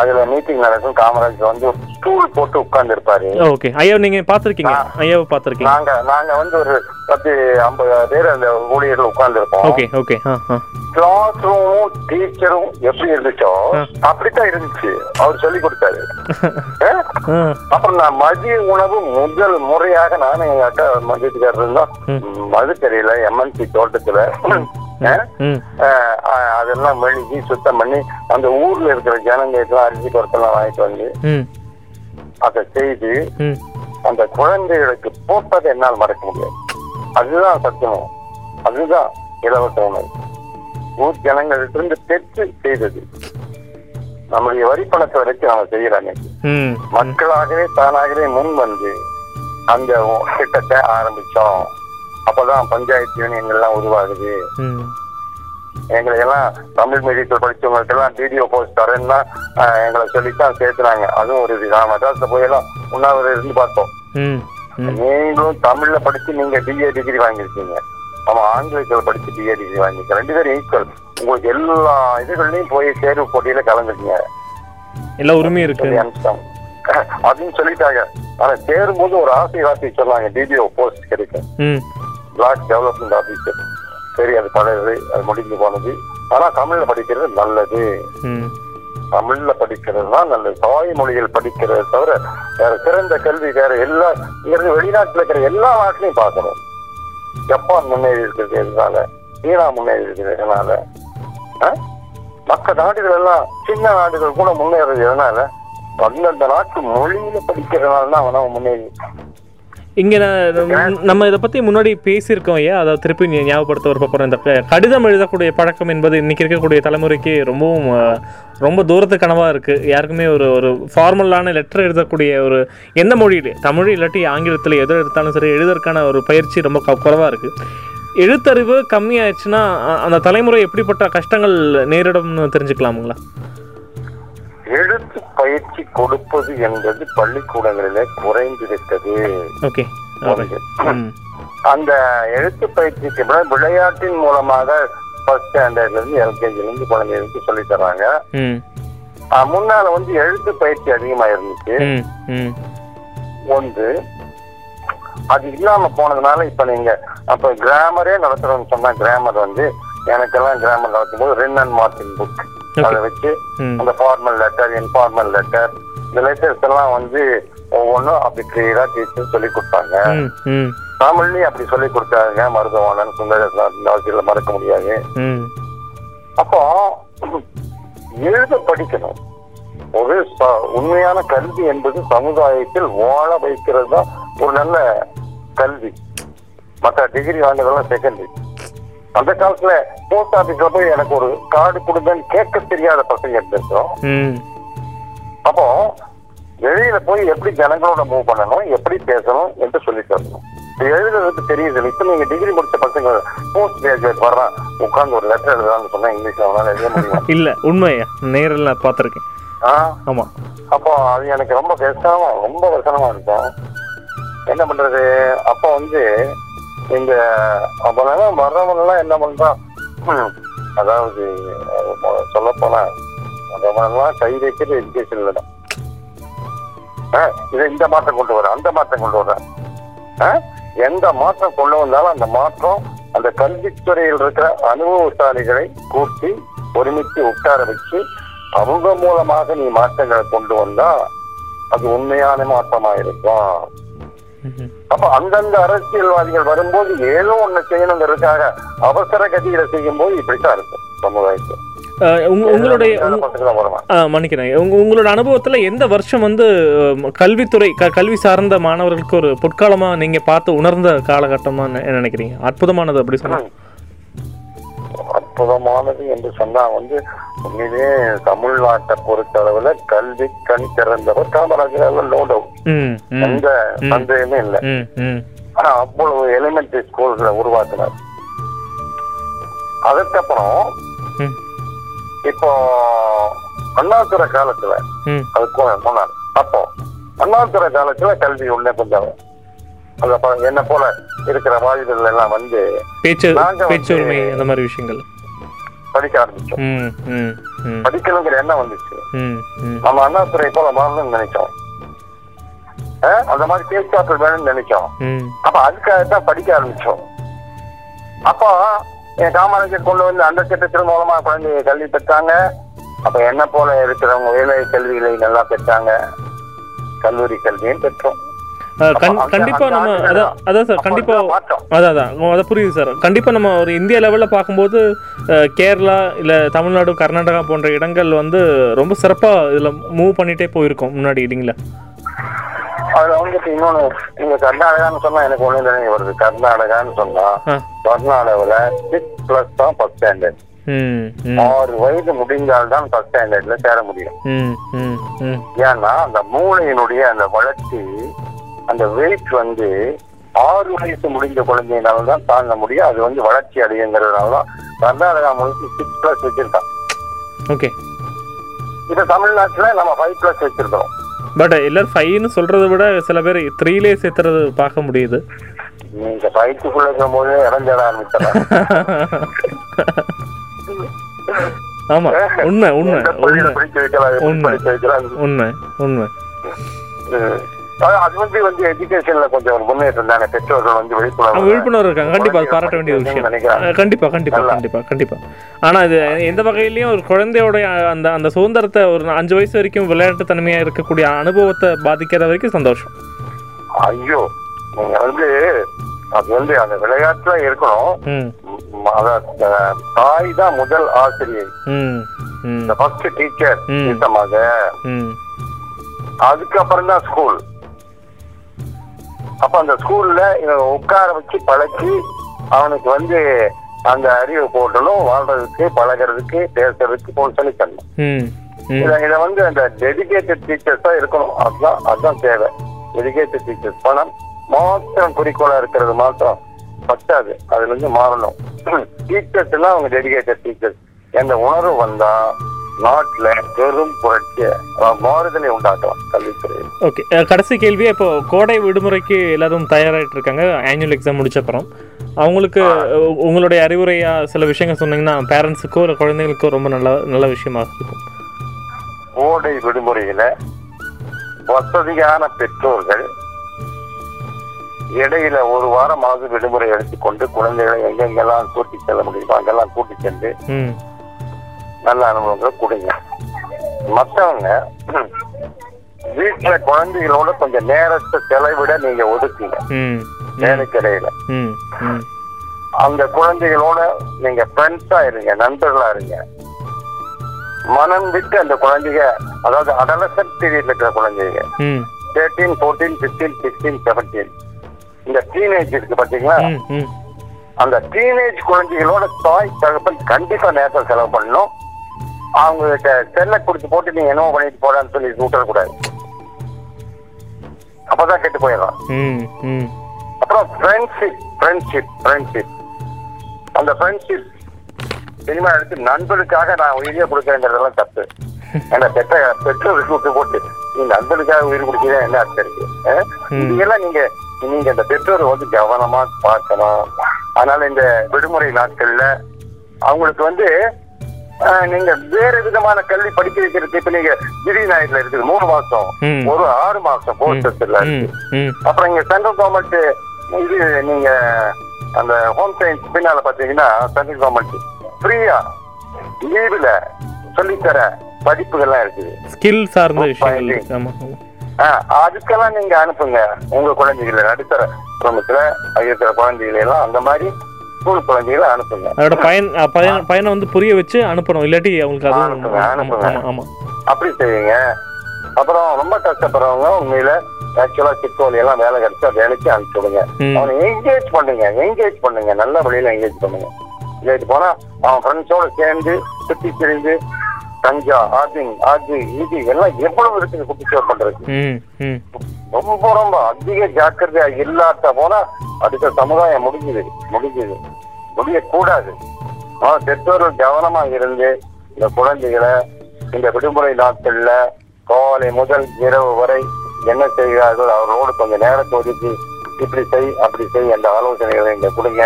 அதுல மீட்டிங் நடக்கும். காமராஜர் வந்து ஸ்டூல் போட்டு உட்கார்ந்து இருப்பாரு ஓகே ஐயா நீங்க பார்த்திருக்கீங்க? ஐயாவை பார்த்திருக்கீங்க? நாங்க நாங்க வந்து ஒரு பத்து ஐம்பது பேர் அந்த ஊழியர்கள் உட்கார்ந்து இருப்போம் ஓகே ஓகே கிளாஸ் ரூமும் டீச்சரும் எப்படி இருந்துச்சோ. அப்படித்தான் இருந்துச்சு. அவர் சொல்லி கொடுத்தாரு. அப்புறம் நான் மதிய உணவு முதல் முறையாக நானும் எங்க அக்கா மதியத்துக்காரர் இருந்தோம். மதுக்கரையில எம்என்சி தோட்டத்துல. அதெல்லாம் மெழுகி சுத்தம் பண்ணி அந்த ஊர்ல இருக்கிற ஜனங்க எல்லாம் அரிசி பொருட்கள்லாம் வாங்கிட்டு வந்து அதை செய்து அந்த குழந்தைகளுக்கு போட்டதை என்னால் மறக்க முடியாது. அதுதான் சத்தியம். அதுதான் இலவச உணவு. ஊர் ஜனங்களிலிருந்து பெற்று செய்தது. நம்முடைய வரி பணத்தை வச்சு நம்ம செய்யலாம் இன்னைக்கு. ம். மக்களாகவே தானாகவே முன் வந்து அந்த திட்டத்தை ஆரம்பிச்சோம். அப்பதான் பஞ்சாயத்து யூனியன்கள்லாம் உருவாகுது. எங்களை எல்லாம் தமிழ் மீடியத்தில் படிச்சவங்களுக்கு எல்லாம் வீடியோ போஸ்ட் தரேன்னா எங்களை சொல்லித்தான் சேர்த்துனாங்க. அதுவும் ஒரு இது. நான் மெட்ராஸ்ல போய் எல்லாம் உண்ணாவிரதம் இருந்து பார்த்தோம். நீங்களும் தமிழ்ல படிச்சு நீங்க பிஏ டிகிரி வாங்கியிருக்கீங்க. ஆமா ஆங்கிலத்தில் படிச்சு பிஏ டிகிரி வாங்கியிருக்கீங்க ரெண்டு பேரும் ஈக்குவல் உங்களுக்கு எல்லா இதுகள்லயும் போய் தேர்வு போட்டியில கலந்துருக்கீங்க எல்லா உரிமையும் இருக்கு. அப்படின்னு சொல்லிட்டாங்க. ஆனா சேரும்போது ஒரு ஆசை வார்த்தை சொன்னாங்க. டிடிஓ போஸ்ட் கிடைக்கும். பிளாக் டெவலப்மெண்ட் ஆபீசர் சரி அது பழையது அது முடிஞ்சு போனது. ஆனா தமிழ்ல படிக்கிறது நல்லது. தமிழ்ல படிக்கிறது தான் நல்லது. தாய்மொழியில் படிக்கிறது தவிர வேற சிறந்த கல்வி வேற எல்லா இங்கிருந்து வெளிநாட்டுல இருக்கிற எல்லா நாட்டிலையும் பார்க்கணும். ஜப்பான் முன்னேறி இருக்கிறது எதனால சீனா முன்னேறி இருக்கிறது எதனால மற்ற நாடுகள் எல்லாம் சின்ன நாடுகள் கூட முன்னேறது எதனால? அந்தந்த நாட்டு மொழியில படிக்கிறதுனால தான் அவன் முன்னேறி இங்க நான் நம்ம இதை பத்தி முன்னாடி பேசியிருக்கோம் ஐயா. அதை திருப்பி ஞாபகப்படுத்த ஒரு போறோம் இந்த கடிதம் எழுதக்கூடிய பழக்கம் என்பது இன்னைக்கு இருக்கக்கூடிய தலைமுறைக்கு ரொம்பவும் ரொம்ப தூரத்து கனவா இருக்கு. யாருக்குமே ஒரு ஒரு ஃபார்மலான லெட்டர் எழுதக்கூடிய ஒரு எந்த மொழியிலே தமிழ் இல்லாட்டி ஆங்கிலத்தில் எது எடுத்தாலும் சரி எழுதறதுக்கான ஒரு பயிற்சி ரொம்ப க- குறைவா இருக்கு. எழுத்தறிவு கம்மியாயிடுச்சுன்னா அந்த தலைமுறை எப்படிப்பட்ட கஷ்டங்கள் நேரிடும்னு தெரிஞ்சுக்கலாமுங்களா? எழுத்து பயிற்சி கொடுப்பது என்பது பள்ளிக்கூடங்களிலே குறைந்துவிட்டது ஒன்று. ம் அந்த எழுத்து பயிற்சிக்கு விளையாட்டின் மூலமாக ஃபர்ஸ்ட் ஸ்டாண்டர்ட்ல இருந்து எல்கேஜில இருந்து குழந்தைகளுக்கு சொல்லி தர்றாங்க. ஆஹ் முன்னால வந்து எழுத்து பயிற்சி அதிகமா இருந்துச்சு ம் ஒன்று அது இல்லாம போனதுனால இப்ப நீங்க அப்ப கிராமரே நடத்துறோம்னு சொன்னா கிராமர் வந்து எனக்கெல்லாம் கிராமர் நடத்தும் போது ரென் அண்ட் மார்டின் புக் அதை வச்சு அந்த ஃபார்மல் லெட்டர் இன்ஃபார்மல் லெட்டர் இந்த லெட்டர்ஸ் எல்லாம் வந்து ஒவ்வொன்றும் அப்படி கிளியரா டீச்சர் சொல்லி கொடுத்தாங்க தமிழ்லயும் அப்படி சொல்லி கொடுத்தாங்க மருதவாணன் ஆசிரியர்ல மறக்க முடியாது. அப்போ எழுத படிக்கணும். ஒரு உண்மையான கல்வி என்பது சமுதாயத்தில் வாழ வைக்கிறது தான் ஒரு நல்ல கல்வி. மற்ற டிகிரி வாங்குறதெல்லாம் செகண்டரி அந்த காலத்துல போஸ்ட் ஆபீஸ்ல போய் எனக்கு ஒரு கார்டு கொடுங்கன்னு கேட்க தெரியாத பசங்க இருந்திருக்கோம் ம். அப்போ வெளியில போய் எப்படி ஜனங்களோட மூவ் பண்ணணும் எப்படி பேசணும் என்று சொல்லி தரணும். எழுதுறதுக்கு தெரியுது. இப்ப நீங்க டிகிரி முடிச்ச பசங்க போஸ்ட் கிராஜுவேட் வர்றான் உட்கார்ந்து ஒரு லெட்டர் எழுதுறான்னு சொன்னா இங்கிலீஷ்ல அவனால எழுத முடியும்? இல்ல உண்மையா நேரில் பார்த்துருக்கேன்? ஆமா. அப்போ அது எனக்கு ரொம்ப கஷ்டமா ரொம்ப கஷ்டமா இருக்கும். என்ன பண்றது? அப்ப வந்து இந்த அப்பெல்லாம் வர்றவங்க என்ன பண்றான்? அதாவது சொல்ல போனா அதெல்லாம் கை வைக்கிறது எஜுகேஷன்ல தான். ஆ, இதை இந்த மாற்றம் கொண்டு வர அந்த மாற்றம் கொண்டு வர ஆ? எந்த மாற்றம் கொண்டு வந்தாலும் அந்த மாற்றம் அந்த கல்வித்துறையில் இருக்கிற அனுபவசாலிகளை கூட்டி ஒருமித்து உட்கார வச்சு அவங்க மூலமாக நீ மாற்றங்களை கொண்டு வந்தா அது உண்மையான மாற்றமா இருக்கும். அப்ப அந்தந்த அரசியல்வாதிகள் வரும்போது ஏதோ ஒண்ணு செய்யணுங்கிறதுக்காக அவசர கதியில செய்யும் போது இப்படித்தான் இருக்கும் உங்க- உங்களுடைய மன்னிக்கிறேன். உங்க உங்களோட அனுபவத்துல எந்த வருஷம் வந்து கல்வித்துறை கல்வி சார்ந்த மாணவர்களுக்கு ஒரு பொற்காலமா நீங்க பார்த்து உணர்ந்த காலகட்டமா நெ- நினைக்கிறீங்க? அற்புதமானது அப்படி சொன்னா அற்புதமானது என்று சொன்னா வந்து உண்மையிலே தமிழ்நாட்டை பொறுத்தளவுல கல்வி கண் திறந்தவர் காமராஜர் அவர்கள். ம் ம். எந்த சந்தேகமே இல்லை. ஆனா அவ்வளவு எலிமெண்டரி ஸ்கூல்களை உருவாக்கினார். அதுக்கப்புறம் இப்போ அண்ணாதுரை காலத்துல அதுக்கு முன்னாள் அப்போ அண்ணாதுரை காலத்துல கல்வி உள்ள கொஞ்சம் அந்த என்ன போல இருக்கிற வாலிபர்கள் எல்லாம் வந்து பேச்சு நாங்க வந்து- பேச்சு உரிமை அந்த மாதிரி விஷயங்கள். படிக்க ஆரம்பிச்சோம். படிக்கணுங்கிற எண்ணம் வந்துச்சு. நம்ம அண்ணாதுரை போல மாறணும்னு நினைச்சோம். அந்த மாதிரி பேச்சுவார்த்தை வேணும்னு நினைச்சோம். அப்ப அதுக்காக தான் படிக்க ஆரம்பிச்சோம். அப்போ என் காமராஜர் கொண்டு வந்து அந்த திட்டத்தின் மூலமா குழந்தைங்க கல்வி பெற்றாங்க. அப்ப என்ன போல இருக்கிறவங்க வேலை கல்விகளை நல்லா பெற்றாங்க. கல்லூரி கல்வியும் பெற்றோம். கண்டிப்பா நம்ம அதான் அதான் சார் கண்டிப்பா அதான் அதான். ஓ, அது புரியுது சார் கண்டிப்பாக நம்ம ஒரு இந்திய லெவலில் பார்க்கும்போது கேரளா இல்லை தமிழ்நாடு கர்நாடகா போன்ற இடங்கள் வந்து ரொம்ப சிறப்பாக இதில் மூவ் பண்ணிகிட்டே போயிருக்கோம் முன்னாடி இல்லைங்களா? அதுல வந்துட்டு இன்னொன்னு நீங்க கர்நாடகான்னு சொன்னா எனக்கு ஒண்ணு வருது. கர்நாடகான்னு சொன்னா கர்நாடகாவில் சிக்ஸ் பிளஸ் தான் ஃபர்ஸ்ட் ஸ்டாண்டர்ட் ஆறு வயது முடிந்தால் தான் ஃபர்ஸ்ட் ஸ்டாண்டர்ட்ல சேர முடியும். ஏன்னா அந்த மூளையினுடைய அந்த வளர்ச்சி அந்த வெயிட் வந்து ஆறு வயசு முடிஞ்ச குழந்தையினால தான் தாங்க முடியும். அது வந்து வளர்ச்சி அடையுங்கிறதுனால தான் கர்நாடகா முழுக்க சிக்ஸ் பிளஸ் வச்சிருக்கான். ஓகே இப்ப தமிழ்நாட்டுல நம்ம ஃபைவ் பிளஸ் வச்சிருக்கோம் பட் எல்லாரும் ஃபைவ்னு சொல்கிறத விட சில பேர் த்ரீலே சேர்த்துறது பார்க்க முடியுது. நீங்க ஃபைவ்க்குள்ள இருக்கும் போது இறஞ்சிட ஆரம்பிச்சிடலாம் ஆமாம் உண்மை உண்மை உண்மை. உண்மை. உண்மை உண்மை. அது- வந்து வந்து எஜுகேஷன்ல கொஞ்சம் முன்னேற்றம் தானே. பெற்றோர்கள் வந்து விழிப்புணர்வு விழிப்புணர்வு இருக்காங்க. கண்டிப்பா அது பாராட்ட வேண்டிய விஷயம். கண்டிப்பா கண்டிப்பா. கண்டிப்பா கண்டிப்பா. ஆனா இது எந்த வகையிலயும் ஒரு குழந்தையோட அந்த அந்த சுதந்திரத்தை ஒரு அஞ்சு வயசு வரைக்கும் விளையாட்டு தன்மையா இருக்கக்கூடிய அனுபவத்தை பாதிக்காத வரைக்கும் சந்தோஷம். ஐயோ நீங்க வந்து அது வந்து அந்த விளையாட்டுல இருக்கணும். தாய் தான் முதல் ஆசிரியர் ஃபர்ஸ்ட் டீச்சர் ம். அதுக்கப்புறம் தான் ஸ்கூல் அப்ப அந்த ஸ்கூல்ல இவன் உட்கார வச்சு பழக்கி அவனுக்கு வந்து அந்த அறிவு போட்டணும் வாழ்றதுக்கு பழகிறதுக்கு பேசுறதுக்கு சொல்லி தரணும் இத வந்து அந்த டெடிகேட்டட் டீச்சர்ஸ் தான் இருக்கணும். அதுதான் அதுதான் தேவை. டெடிகேட்டட் டீச்சர்ஸ் பணம் மாத்திரம் குறிக்கோளா இருக்கிறது மாத்திரம் பத்தாது. அதுல இருந்து மாறணும். டீச்சர்ஸ் எல்லாம் அவங்க டெடிகேட்டட் டீச்சர்ஸ் என்ற உணர்வு வந்தா நாட்டுல பெரும் புரட்சி. அதாவது மாறுதலை உண்டாக்கலாம் கல்வித்துறையில். ஓகே கடைசி கேள்வியே இப்போ கோடை விடுமுறைக்கு எல்லாரும் தயாராகிட்டு இருக்காங்க. ஆனுவல் எக்ஸாம் முடிச்ச அப்புறம். அவங்களுக்கு உங்களுடைய அறிவுரையா சில விஷயங்கள் சொன்னீங்கன்னா பேரண்ட்ஸுக்கோ இல்லை குழந்தைங்களுக்கோ ரொம்ப நல்ல நல்ல விஷயமா இருக்கும். கோடை விடுமுறையில வசதியான பெற்றோர்கள் இடையில ஒரு வாரமாவது விடுமுறை எடுத்துக்கொண்டு குழந்தைகளை எங்கெங்கெல்லாம் கூட்டி செல்ல முடியுமோ அங்கெல்லாம் கூட்டி சென்று நல்ல அனுபவங்களை கொடுங்க. மற்றவங்க வீட்டுல குழந்தைகளோட கொஞ்சம் நேரத்தை செலவிட நீங்க ஒதுக்குங்க. ம் வேலைக்கு இடையில ம் ம். அந்த குழந்தைகளோட நீங்க ஃப்ரெண்ட்ஸா இருங்க நண்பர்களா இருங்க. மனம் விட்டு அந்த குழந்தைங்க அதாவது அடலசன் பீரியட்ல இருக்கிற குழந்தைங்க thirteen fourteen fifteen sixteen seventeen இந்த டீனேஜ் இருக்கு பாத்தீங்களா? அந்த டீனேஜ் குழந்தைகளோட தாய் தகப்பன் கண்டிப்பா நேரத்தை செலவு பண்ணணும். அவங்க செல்லை கொடுத்து போட்டு நீங்க என்னவோ பண்ணிட்டு போறான்னு சொல்லி விட்டுறக்கூடாது அப்பதான் கெட்டு போயிடலாம். அப்புறம் ஃப்ரெண்ட்ஷிப் ஃப்ரெண்ட்ஷிப் ஃப்ரெண்ட்ஷிப் அந்த ஃப்ரெண்ட்ஷிப் சினிமா எடுத்து நண்பனுக்காக நான் உயிரியே கொடுக்கறேங்கிறதெல்லாம் தப்பு. ஏன்னா பெற்ற பெற்றோருக்கு விட்டு போட்டு நீ நண்பனுக்காக உயிர் கொடுக்கிறேன் என்ன அர்த்தம் இருக்கு. இதெல்லாம் நீங்க நீங்க இந்த பெற்றோரை வந்து கவனமா பார்க்கணும். அதனால இந்த விடுமுறை நாட்கள்ல அவங்களுக்கு வந்து நீங்க வேறு விதமான கல்வி படிக்க வைக்கிறதுக்கு இப்ப நீங்க நாயத்துல இருக்குது. மூணு மாசம். ஒரு ஆறு மாசம் கோர்சஸ்ல அப்புறம் இங்க சென்ட்ரல் கவர்மெண்ட் இது நீங்க அந்த ஹோம் சயின்ஸ் பின்னால பாத்தீங்கன்னா சென்ட்ரல் கவர்மெண்ட் ஃப்ரீயா லீவுல சொல்லித்தர படிப்புகள்லாம் இருக்குது. ஸ்கில் சார்ந்த விஷயங்கள். அதுக்கெல்லாம் நீங்க அனுப்புங்க. உங்க குழந்தைகளை நடுத்தர குடும்பத்துல இருக்கிற குழந்தைகளை எல்லாம் அந்த மாதிரி ஸ்கூல் குழந்தைகளை அனுப்புங்க. அதோட பயன் பயன் வந்து புரிய வச்சு அனுப்பணும். இல்லாட்டி அவங்களுக்கு அதுவும் அனுப்புங்க, அனுப்புங்க. ஆமா அப்படி செய்யுங்க. அப்புறம் ரொம்ப கஷ்டப்படுறவங்க உண்மையில ஆக்சுவலா சிக்கோலி எல்லாம் வேலை கிடைச்சா வேலைக்கு அனுப்பிச்சு விடுங்க. ம். அவனை என்கேஜ் பண்ணுங்க என்கேஜ் பண்ணுங்க. நல்ல வழியில என்கேஜ் பண்ணுங்க. என்கேஜ் போனா அவன் ஃப்ரெண்ட்ஸோட சேர்ந்து சுத்தி திரிந்து கஞ்சா ஆர்டிங் அது இது எல்லாம் எவ்வளவு இருக்குது குட்டிச்சோர் ம் ரொம்ப ரொம்ப அதிக ஜாக்கிரதையா இல்லாத போனா அடுத்த சமுதாயம் முடிஞ்சுது முடிஞ்சுது. முடியக்கூடாது. ஆனா பெற்றோர்கள் கவனமா இருந்து இந்த குழந்தைகளை இந்த விடுமுறை நாட்கள்ல காலை முதல் இரவு வரை என்ன செய்கிறார்கள் அவரோடு கொஞ்சம் நேரத்தை ஒதுக்கி இப்படி செய் அப்படி செய் என்ற ஆலோசனைகளை இங்க கொடுங்க.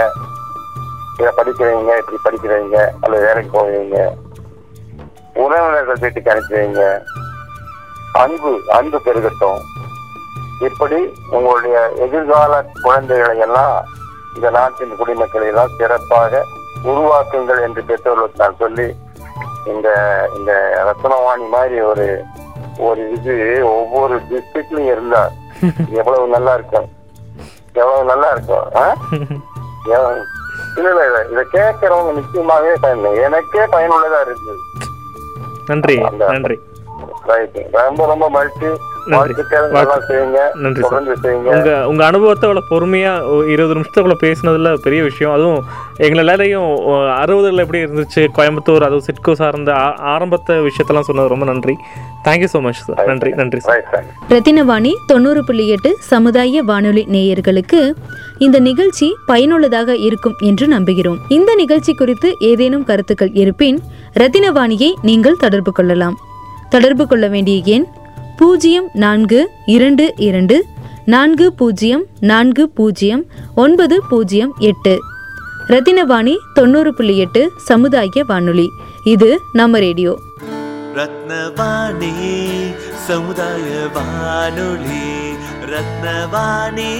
இதை படிக்கிறீங்க இப்படி படிக்கிறீங்க அல்லது வேலைக்கு போவீங்க. உறவினர்கள் வீட்டுக்கு அனுப்பி வைங்க. அன்பு அன்பு பெருகட்டும். இப்படி உங்களுடைய எதிர்கால குழந்தைகளை எல்லாம் இந்த நாட்டின் குடிமக்களை எல்லாம் சிறப்பாக உருவாக்குங்கள் என்று பெற்றோர்களுக்கு நான் சொல்லி இந்த இந்த ரத்னவாணி மாதிரி ஒரு ஒரு இது ஒவ்வொரு டிஸ்ட்ரிக்ட்லயும் இருந்தா எவ்வளவு நல்லா இருக்கும். எவ்வளவு நல்லா இருக்கும் இல்ல இல்ல இல்ல இதை கேட்கறவங்க நிச்சயமாவே பயன் எனக்கே பயனுள்ளதா இருக்குது நன்றி நன்றி. ரொம்ப ரொம்ப மகிழ்ச்சி. நன்றி. உங்க உங்க அனுபவத்தை அவ்வளோ பொறுமையா இருபது நிமிஷத்துக்குள்ள பேசுனதுல பெரிய விஷயம். அதுவும் எங்களை எல்லாரையும் அறுபதுல எப்படி இருந்துச்சு? கோயம்புத்தூர் அதுவும் சிட்கோ சார்ந்த ஆரம்பத்த விஷயத்தெல்லாம் சொன்னது ரொம்ப நன்றி. தேங்க்யூ ஸோ மச் சார் நன்றி நன்றி ரத்தினவாணி தொண்ணூறு புள்ளி எட்டு சமுதாய வானொலி நேயர்களுக்கு இந்த நிகழ்ச்சி பயனுள்ளதாக இருக்கும் என்று நம்புகிறோம். இந்த நிகழ்ச்சி குறித்து ஏதேனும் கருத்துக்கள் இருப்பின் ரத்தினவாணியை நீங்கள் தொடர்பு கொள்ளலாம். தொடர்பு கொள்ள வேண்டிய எண் பூஜ்ஜியம் நான்கு இரண்டு இரண்டு நான்கு பூஜ்ஜியம் நான்கு பூஜ்ஜியம் ஒன்பது பூஜ்ஜியம் எட்டு. ரத்தினவாணி தொண்ணூறு புள்ளி எட்டு சமுதாய வானொலி. இது நம்ம ரேடியோ. ரத்னவாணி சமுதாய வானொலி. ரத்னவாணி.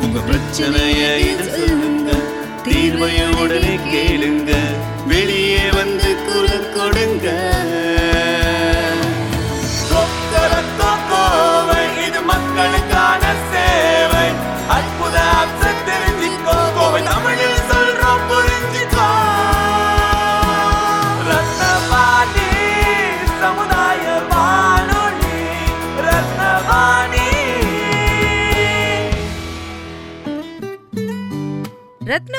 உங்க பிரச்சனைய இது சொல்லுங்க. தீர்வைய உடனே கேளுங்க. குரல்